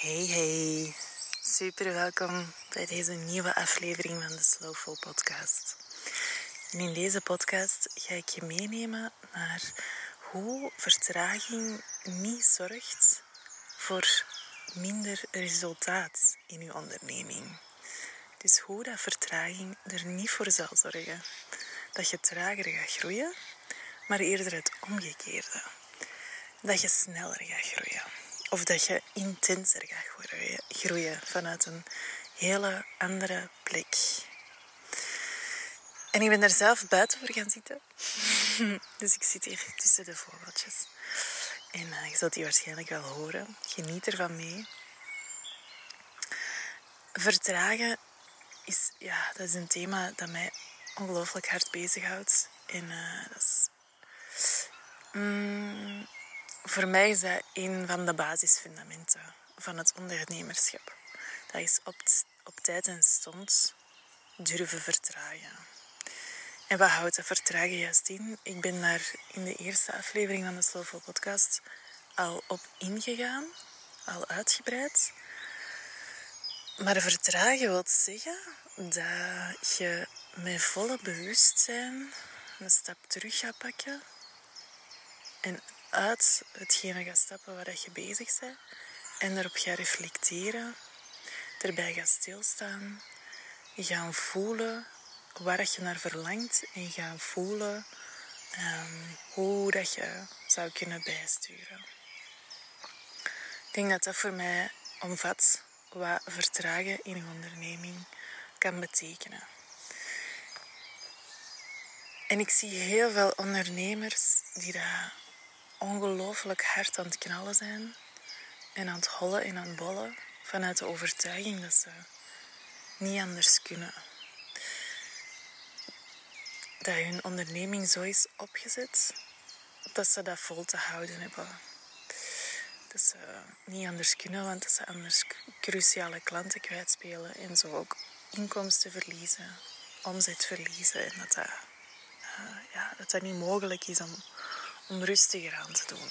Hey hey, super welkom bij deze nieuwe aflevering van de Slowful Podcast. In deze podcast ga ik je meenemen naar hoe vertraging niet zorgt voor minder resultaat in je onderneming. Dus hoe dat vertraging er niet voor zal zorgen dat je trager gaat groeien, maar eerder het omgekeerde. Dat je sneller gaat groeien. Of dat je intenser gaat groeien vanuit een hele andere plek. En ik ben daar zelf buiten voor gaan zitten. Dus ik zit hier tussen de vogeltjes. En uh, je zult die waarschijnlijk wel horen. Geniet ervan mee. Vertragen is, ja, dat is een thema dat mij ongelooflijk hard bezighoudt. En uh, dat is... Mm, voor mij is dat een van de basisfundamenten van het ondernemerschap. Dat is op, op tijd en stond durven vertragen. En wat houdt dat vertragen juist in? Ik ben daar in de eerste aflevering van de Slowful podcast al op ingegaan, al uitgebreid. Maar vertragen wil zeggen dat je met volle bewustzijn een stap terug gaat pakken en uit hetgene gaat stappen waar je bezig bent en erop gaat reflecteren, erbij gaat stilstaan, gaan voelen waar je naar verlangt en gaan voelen um, hoe dat je zou kunnen bijsturen. Ik denk dat dat voor mij omvat wat vertragen in een onderneming kan betekenen. En ik zie heel veel ondernemers die daar ongelooflijk hard aan het knallen zijn en aan het hollen en aan het bollen vanuit de overtuiging dat ze niet anders kunnen. Dat hun onderneming zo is opgezet dat ze dat vol te houden hebben. Dat ze niet anders kunnen, want dat ze anders cruciale klanten kwijtspelen en zo ook inkomsten verliezen, omzet verliezen en dat uh, ja, dat, dat niet mogelijk is om om rustiger aan te doen.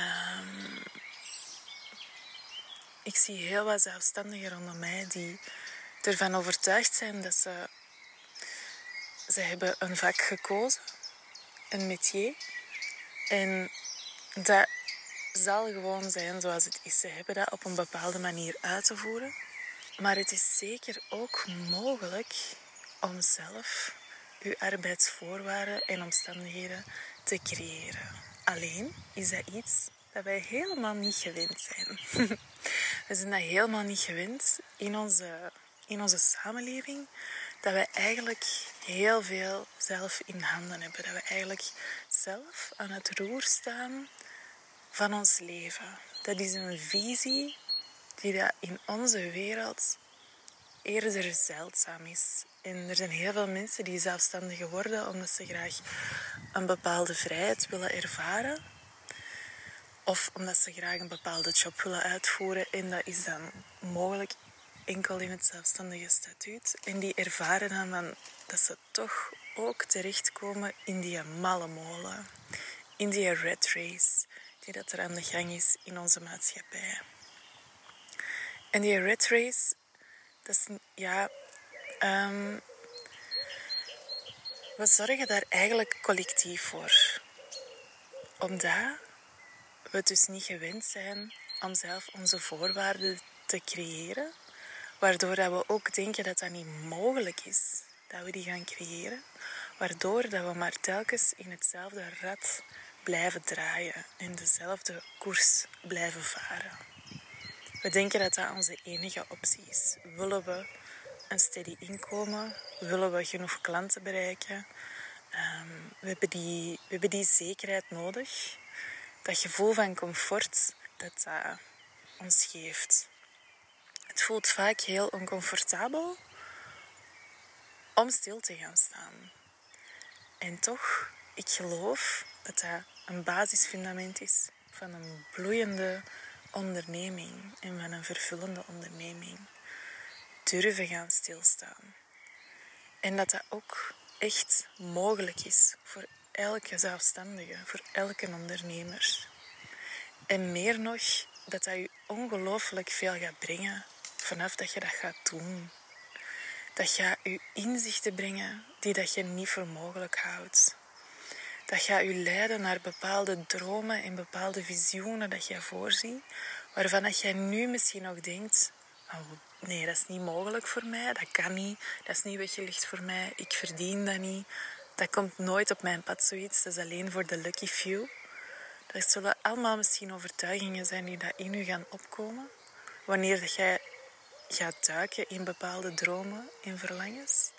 Um, ik zie heel wat zelfstandigen rondom mij die ervan overtuigd zijn dat ze, ze hebben een vak gekozen, een métier. En dat zal gewoon zijn zoals het is. Ze hebben dat op een bepaalde manier uit te voeren. Maar het is zeker ook mogelijk om zelf uw arbeidsvoorwaarden en omstandigheden te creëren. Alleen is dat iets dat wij helemaal niet gewend zijn. we zijn dat helemaal niet gewend in onze, in onze samenleving. Dat wij eigenlijk heel veel zelf in handen hebben. Dat we eigenlijk zelf aan het roer staan van ons leven. Dat is een visie die dat in onze wereld eerder zeldzaam is. En er zijn heel veel mensen die zelfstandig worden omdat ze graag een bepaalde vrijheid willen ervaren. Of omdat ze graag een bepaalde job willen uitvoeren. En dat is dan mogelijk enkel in het zelfstandige statuut. En die ervaren dan van dat ze toch ook terechtkomen in die malle molen. In die red race die dat er aan de gang is in onze maatschappij. En die red race, dat is, ja, Um, we zorgen daar eigenlijk collectief voor. Omdat we dus niet gewend zijn om zelf onze voorwaarden te creëren. Waardoor dat we ook denken dat dat niet mogelijk is dat we die gaan creëren. Waardoor dat we maar telkens in hetzelfde rad blijven draaien en dezelfde koers blijven varen. We denken dat dat onze enige optie is. Willen we een steady inkomen? Willen we genoeg klanten bereiken? Ehm, we, hebben die, we hebben die zekerheid nodig. Dat gevoel van comfort dat dat ons geeft. Het voelt vaak heel oncomfortabel om stil te gaan staan. En toch, ik geloof dat dat een basisfundament is van een bloeiende onderneming en van een vervullende onderneming durven gaan stilstaan. En dat dat ook echt mogelijk is voor elke zelfstandige, voor elke ondernemer. En meer nog, dat dat je ongelooflijk veel gaat brengen vanaf dat je dat gaat doen. Dat gaat je inzichten brengen die dat je niet voor mogelijk houdt. Dat gaat je leiden naar bepaalde dromen en bepaalde visioenen dat je voorziet, waarvan dat jij nu misschien nog denkt, nee, dat is niet mogelijk voor mij, dat kan niet, dat is niet weggelegd voor mij, ik verdien dat niet, dat komt nooit op mijn pad zoiets, dat is alleen voor de lucky few. Er zullen allemaal misschien overtuigingen zijn die dat in u gaan opkomen, wanneer dat jij gaat duiken in bepaalde dromen en verlangens.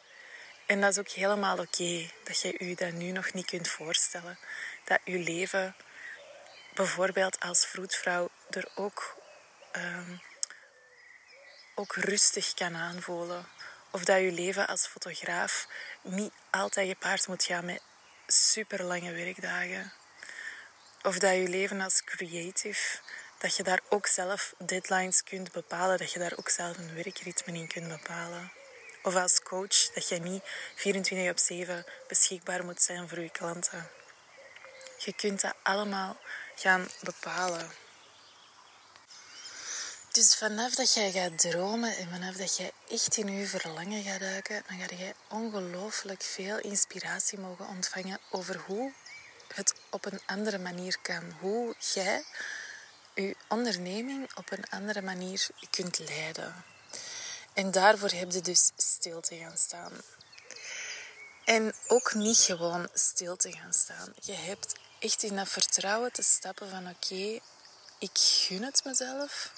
En dat is ook helemaal oké dat je je dat nu nog niet kunt voorstellen. Dat je leven bijvoorbeeld als vroedvrouw er ook, um, ook rustig kan aanvoelen. Of dat je leven als fotograaf niet altijd gepaard moet gaan met super lange werkdagen. Of dat je leven als creative, dat je daar ook zelf deadlines kunt bepalen, dat je daar ook zelf een werkritme in kunt bepalen. Of als coach, dat je niet 24 op 7 beschikbaar moet zijn voor je klanten. Je kunt dat allemaal gaan bepalen. Dus vanaf dat jij gaat dromen en vanaf dat jij echt in je verlangen gaat duiken, dan ga je ongelooflijk veel inspiratie mogen ontvangen over hoe het op een andere manier kan. Hoe jij je onderneming op een andere manier kunt leiden. En daarvoor heb je dus stil te gaan staan. En ook niet gewoon stil te gaan staan. Je hebt echt in dat vertrouwen te stappen van oké, ik gun het mezelf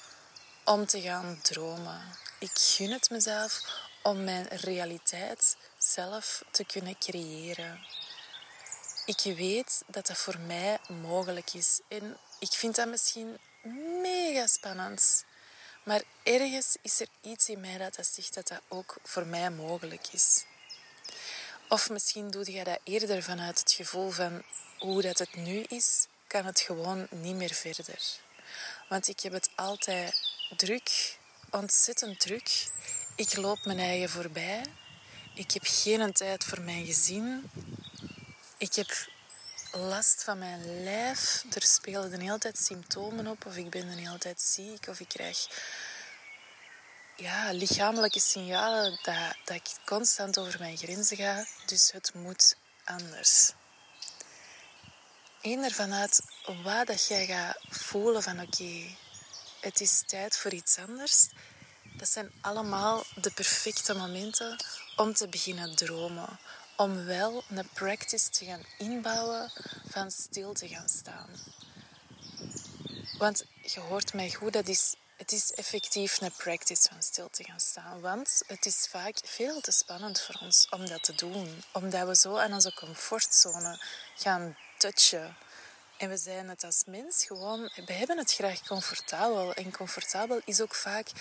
om te gaan dromen. Ik gun het mezelf om mijn realiteit zelf te kunnen creëren. Ik weet dat dat voor mij mogelijk is. En ik vind dat misschien mega spannend. Maar ergens is er iets in mij dat, dat zegt dat dat ook voor mij mogelijk is. Of misschien doe je dat eerder vanuit het gevoel van hoe dat het nu is, kan het gewoon niet meer verder. Want ik heb het altijd druk, ontzettend druk. Ik loop mijn eigen voorbij. Ik heb geen tijd voor mijn gezin. Ik heb last van mijn lijf. Er spelen de hele tijd symptomen op. Of ik ben de hele tijd ziek. Of ik krijg ja, lichamelijke signalen dat, dat ik constant over mijn grenzen ga. Dus het moet anders. Eén ervan uit wat dat jij gaat voelen van oké, het is tijd voor iets anders. Dat zijn allemaal de perfecte momenten om te beginnen dromen om wel een practice te gaan inbouwen van stil te gaan staan. Want je hoort mij goed, dat is, het is effectief een practice van stil te gaan staan. Want het is vaak veel te spannend voor ons om dat te doen. Omdat we zo aan onze comfortzone gaan touchen. En we zijn het als mens gewoon, we hebben het graag comfortabel. En comfortabel is ook vaak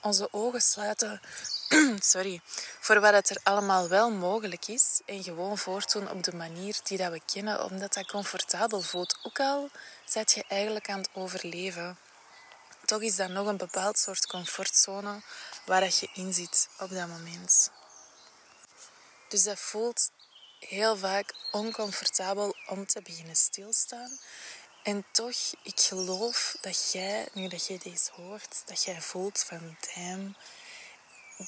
onze ogen sluiten sorry, voor wat het er allemaal wel mogelijk is en gewoon voortdoen op de manier die dat we kennen, omdat dat comfortabel voelt. Ook al zet je eigenlijk aan het overleven. Toch is dat nog een bepaald soort comfortzone waar dat je in zit op dat moment. Dus dat voelt heel vaak oncomfortabel om te beginnen stilstaan. En toch, ik geloof dat jij, nu dat jij deze hoort, dat jij voelt van damn,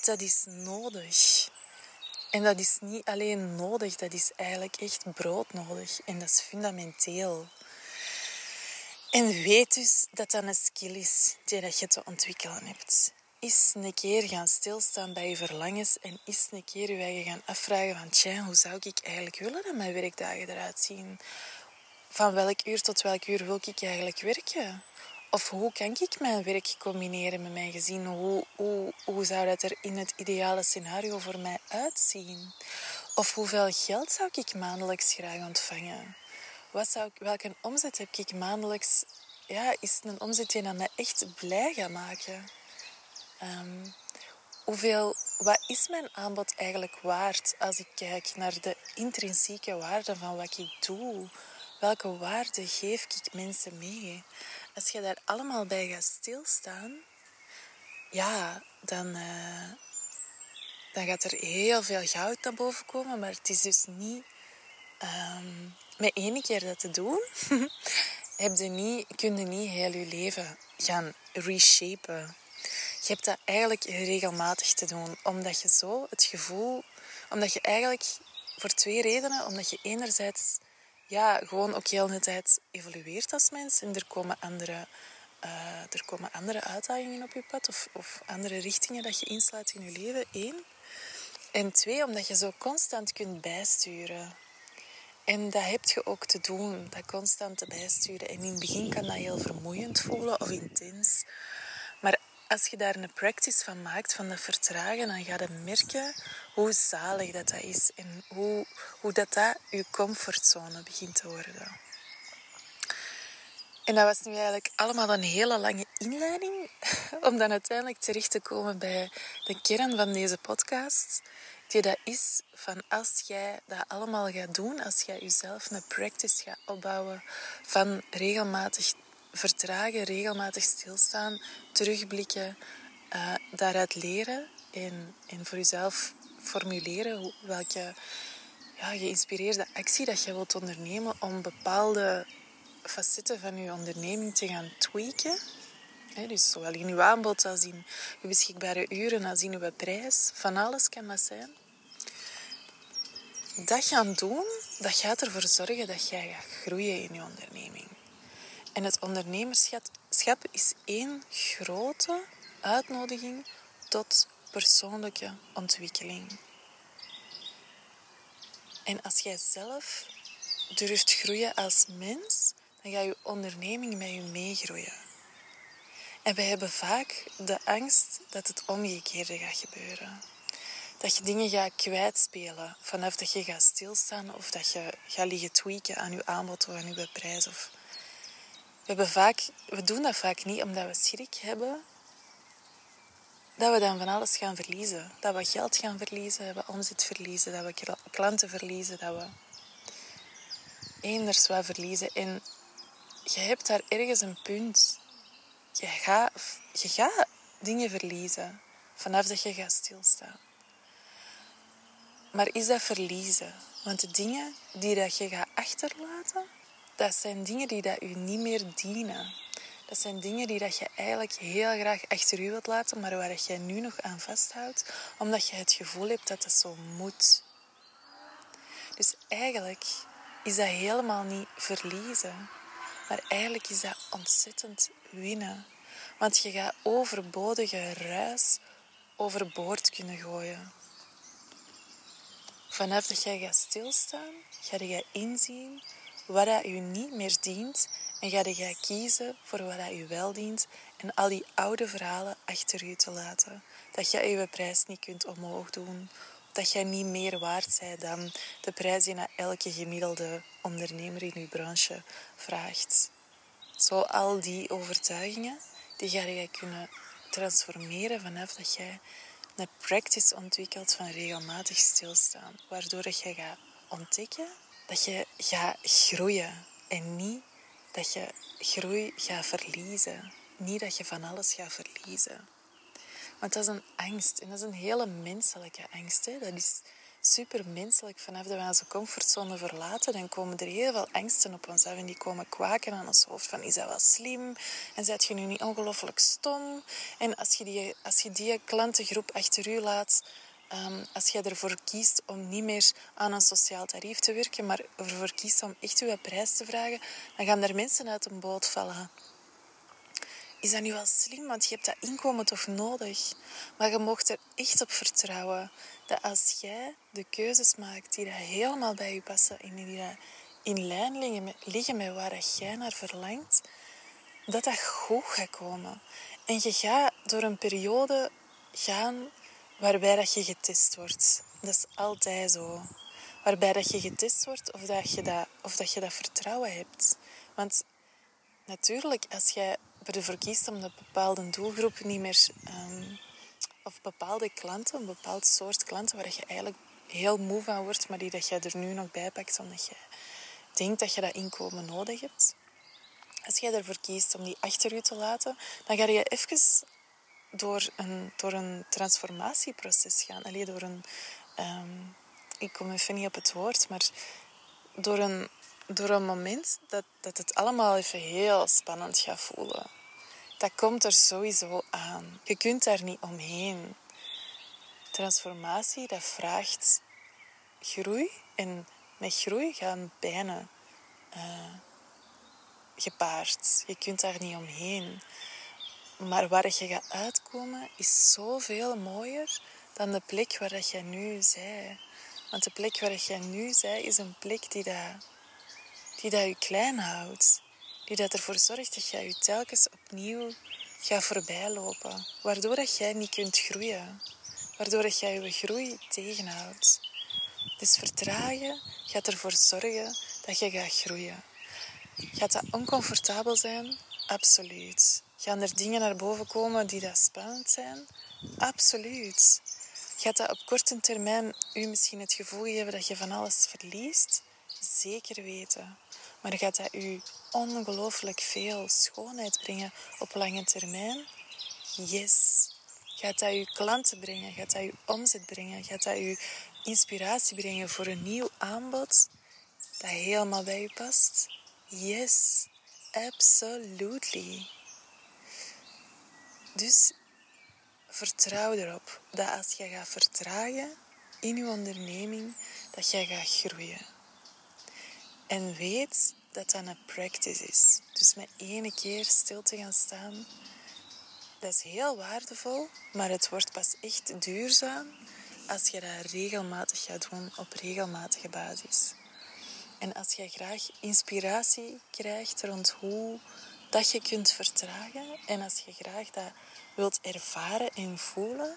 dat is nodig. En dat is niet alleen nodig, dat is eigenlijk echt broodnodig. En dat is fundamenteel. En weet dus dat dat een skill is die dat je te ontwikkelen hebt. Is een keer gaan stilstaan bij je verlangens en is een keer je gaan afvragen van tja, hoe zou ik eigenlijk willen dat mijn werkdagen eruit zien? Van welk uur tot welk uur wil ik eigenlijk werken? Of hoe kan ik mijn werk combineren met mijn gezin? Hoe, hoe, hoe zou dat er in het ideale scenario voor mij uitzien? Of hoeveel geld zou ik maandelijks graag ontvangen? Wat zou welke omzet heb ik maandelijks? Ja, is het een omzet die mij echt blij gaat maken? Ehm, hoeveel, wat is mijn aanbod eigenlijk waard als ik kijk naar de intrinsieke waarde van wat ik doe? Welke waarde geef ik mensen mee? Als je daar allemaal bij gaat stilstaan, ja, dan, uh, dan gaat er heel veel goud naar boven komen. Maar het is dus niet um, met één keer dat te doen. heb je niet, kun je niet heel je leven gaan reshapen. Je hebt dat eigenlijk regelmatig te doen, omdat je zo het gevoel, omdat je eigenlijk voor twee redenen, omdat je enerzijds ja, gewoon ook heel de tijd evolueert als mens en er komen andere, uh, er komen andere uitdagingen op je pad of, of andere richtingen dat je inslaat in je leven, één. En twee, omdat je zo constant kunt bijsturen. En dat heb je ook te doen, dat constante bijsturen. En in het begin kan dat heel vermoeiend voelen of intens. Als je daar een practice van maakt, van dat vertragen, dan ga je merken hoe zalig dat, dat is. En hoe, hoe dat, dat je comfortzone begint te worden. En dat was nu eigenlijk allemaal een hele lange inleiding om dan uiteindelijk terecht te komen bij de kern van deze podcast die dat is van als jij dat allemaal gaat doen, als jij jezelf een practice gaat opbouwen van regelmatig vertragen, regelmatig stilstaan, terugblikken, uh, daaruit leren en, en voor jezelf formuleren welke ja, geïnspireerde actie dat je wilt ondernemen om bepaalde facetten van je onderneming te gaan tweaken. dus zowel in uw aanbod als in uw beschikbare uren als in uw prijs. Van alles kan dat zijn dat gaan doen, dat gaat ervoor zorgen dat jij gaat groeien in je onderneming. En het ondernemerschap is één grote uitnodiging tot persoonlijke ontwikkeling. En als jij zelf durft groeien als mens, dan gaat je onderneming met je meegroeien. En wij hebben vaak de angst dat het omgekeerde gaat gebeuren dat je dingen gaat kwijtspelen. Vanaf dat je gaat stilstaan of dat je gaat liggen tweaken aan je aanbod of aan je prijs. Of... We, vaak, we doen dat vaak niet omdat we schrik hebben dat we dan van alles gaan verliezen. Dat we geld gaan verliezen, dat we omzet verliezen, dat we klanten verliezen, dat we eenders wat verliezen. En je hebt daar ergens een punt. Je gaat, je gaat dingen verliezen vanaf dat je gaat stilstaan. Maar is dat verliezen? Want de dingen die dat je gaat achterlaten, dat zijn dingen die dat je niet meer dienen. Dat zijn dingen die dat je eigenlijk heel graag achter je wilt laten, maar waar dat jij nu nog aan vasthoudt, omdat je het gevoel hebt dat het zo moet. Dus eigenlijk is dat helemaal niet verliezen, maar eigenlijk is dat ontzettend winnen. Want je gaat overbodige ruis overboord kunnen gooien. Vanaf dat jij gaat stilstaan, ga je inzien wat dat je niet meer dient en ga je kiezen voor wat dat je wel dient en al die oude verhalen achter je te laten. Dat jij je prijs niet kunt omhoog doen. Dat jij niet meer waard bent dan de prijs die naar elke gemiddelde ondernemer in je branche vraagt. Zo al die overtuigingen, die ga je kunnen transformeren vanaf dat jij een practice ontwikkelt van regelmatig stilstaan. Waardoor je gaat ontdekken dat je gaat groeien. En niet dat je groei gaat verliezen. Niet dat je van alles gaat verliezen. Want dat is een angst. En dat is een hele menselijke angst. Hè? Dat is super menselijk. Vanaf dat we onze comfortzone verlaten, dan komen er heel veel angsten op ons af. En die komen kwaken aan ons hoofd van, is dat wel slim? En zijt je nu niet ongelooflijk stom? En als je die, als je die klantengroep achter u laat... Um, als je ervoor kiest om niet meer aan een sociaal tarief te werken, maar ervoor kiest om echt je prijs te vragen, dan gaan er mensen uit een boot vallen is dat nu wel slim? Want je hebt dat inkomen toch nodig. Maar je mocht er echt op vertrouwen dat als jij de keuzes maakt die dat helemaal bij je passen en die in lijn liggen met, liggen met waar dat jij naar verlangt, dat dat goed gaat komen. En je gaat door een periode gaan waarbij dat je getest wordt. Dat is altijd zo. Waarbij dat je getest wordt of dat je dat, of dat, je dat vertrouwen hebt. Want natuurlijk, als jij ervoor kiest om een bepaalde doelgroep niet meer... Um, of bepaalde klanten, een bepaald soort klanten waar je eigenlijk heel moe van wordt, maar die dat je er nu nog bij pakt omdat je denkt dat je dat inkomen nodig hebt. Als jij ervoor kiest om die achter je te laten, dan ga je even door een, door een transformatieproces gaan. Alleen door een... Um, ik kom even niet op het woord, maar door een door een moment dat, dat het allemaal even heel spannend gaat voelen. Dat komt er sowieso aan. Je kunt daar niet omheen. Transformatie, dat vraagt groei. En met groei gaan pijnen uh, gepaard. Je kunt daar niet omheen. Maar waar je gaat uitkomen is zoveel mooier dan de plek waar dat jij nu bent. Want de plek waar jij nu bent is een plek die dat, die dat je klein houdt. Die dat ervoor zorgt dat jij je telkens opnieuw gaat voorbijlopen. Waardoor dat jij niet kunt groeien. Waardoor dat jij je groei tegenhoudt. Dus vertragen gaat ervoor zorgen dat je gaat groeien. Gaat dat oncomfortabel zijn? Absoluut. Gaan er dingen naar boven komen die dat spannend zijn? Absoluut. Gaat dat op korte termijn u misschien het gevoel geven dat je van alles verliest? Zeker weten. Maar gaat dat u ongelooflijk veel schoonheid brengen op lange termijn? Yes. Gaat dat u klanten brengen? Gaat dat u omzet brengen? Gaat dat u inspiratie brengen voor een nieuw aanbod dat helemaal bij u past? Yes, absolutely. Dus vertrouw erop dat als je gaat vertragen in je onderneming, dat jij gaat groeien. En weet dat dat een practice is. Dus met ene keer stil te gaan staan, dat is heel waardevol, maar het wordt pas echt duurzaam als je dat regelmatig gaat doen op regelmatige basis. En als je graag inspiratie krijgt rond hoe dat je kunt vertragen en als je graag dat wilt ervaren en voelen,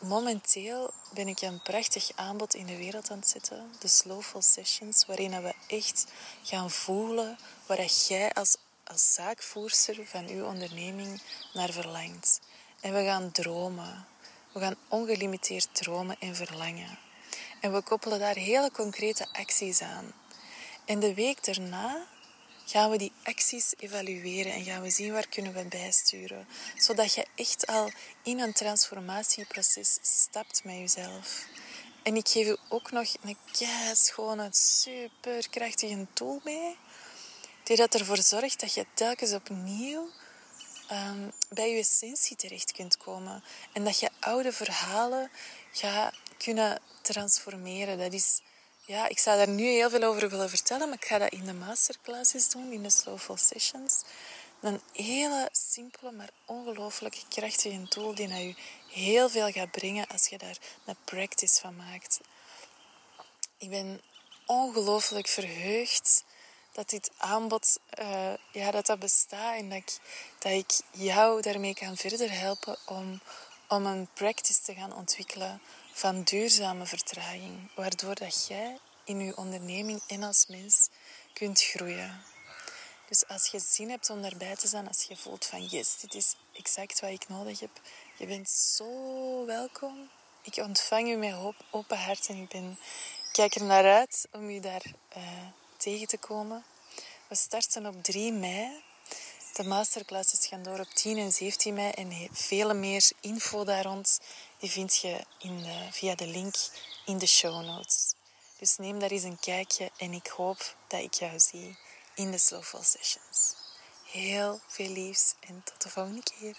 momenteel ben ik een prachtig aanbod in de wereld aan het zetten. De Slowful Sessions, waarin we echt gaan voelen waar jij als, als zaakvoerster van uw onderneming naar verlangt. En we gaan dromen. We gaan ongelimiteerd dromen en verlangen. En we koppelen daar hele concrete acties aan. En de week daarna gaan we die acties evalueren en gaan we zien waar kunnen we bijsturen. Zodat je echt al in een transformatieproces stapt met jezelf. En ik geef je ook nog een schone, super krachtige tool mee. Die dat ervoor zorgt dat je telkens opnieuw um, bij je essentie terecht kunt komen. En dat je oude verhalen gaat kunnen transformeren. Dat is ja, ik zou daar nu heel veel over willen vertellen, maar ik ga dat in de masterclasses doen, in de Slowful Sessions. Een hele simpele, maar ongelooflijk krachtige tool die naar je heel veel gaat brengen als je daar een practice van maakt. Ik ben ongelooflijk verheugd dat dit aanbod uh, ja, dat dat bestaat en dat ik, dat ik jou daarmee kan verder helpen om, om een practice te gaan ontwikkelen van duurzame vertraging, waardoor dat jij in je onderneming en als mens kunt groeien. Dus als je zin hebt om daarbij te zijn, als je voelt van yes, dit is exact wat ik nodig heb, je bent zo welkom. Ik ontvang u met open hart en ik ben, kijk er naar uit om u daar uh, tegen te komen. We starten op 3 mei. De masterclasses gaan door op 10 en 17 mei en vele meer info daar rond die vind je in via de link in de show notes. Dus neem daar eens een kijkje en ik hoop dat ik jou zie in de Slowful Sessions. Heel veel liefs en tot de volgende keer.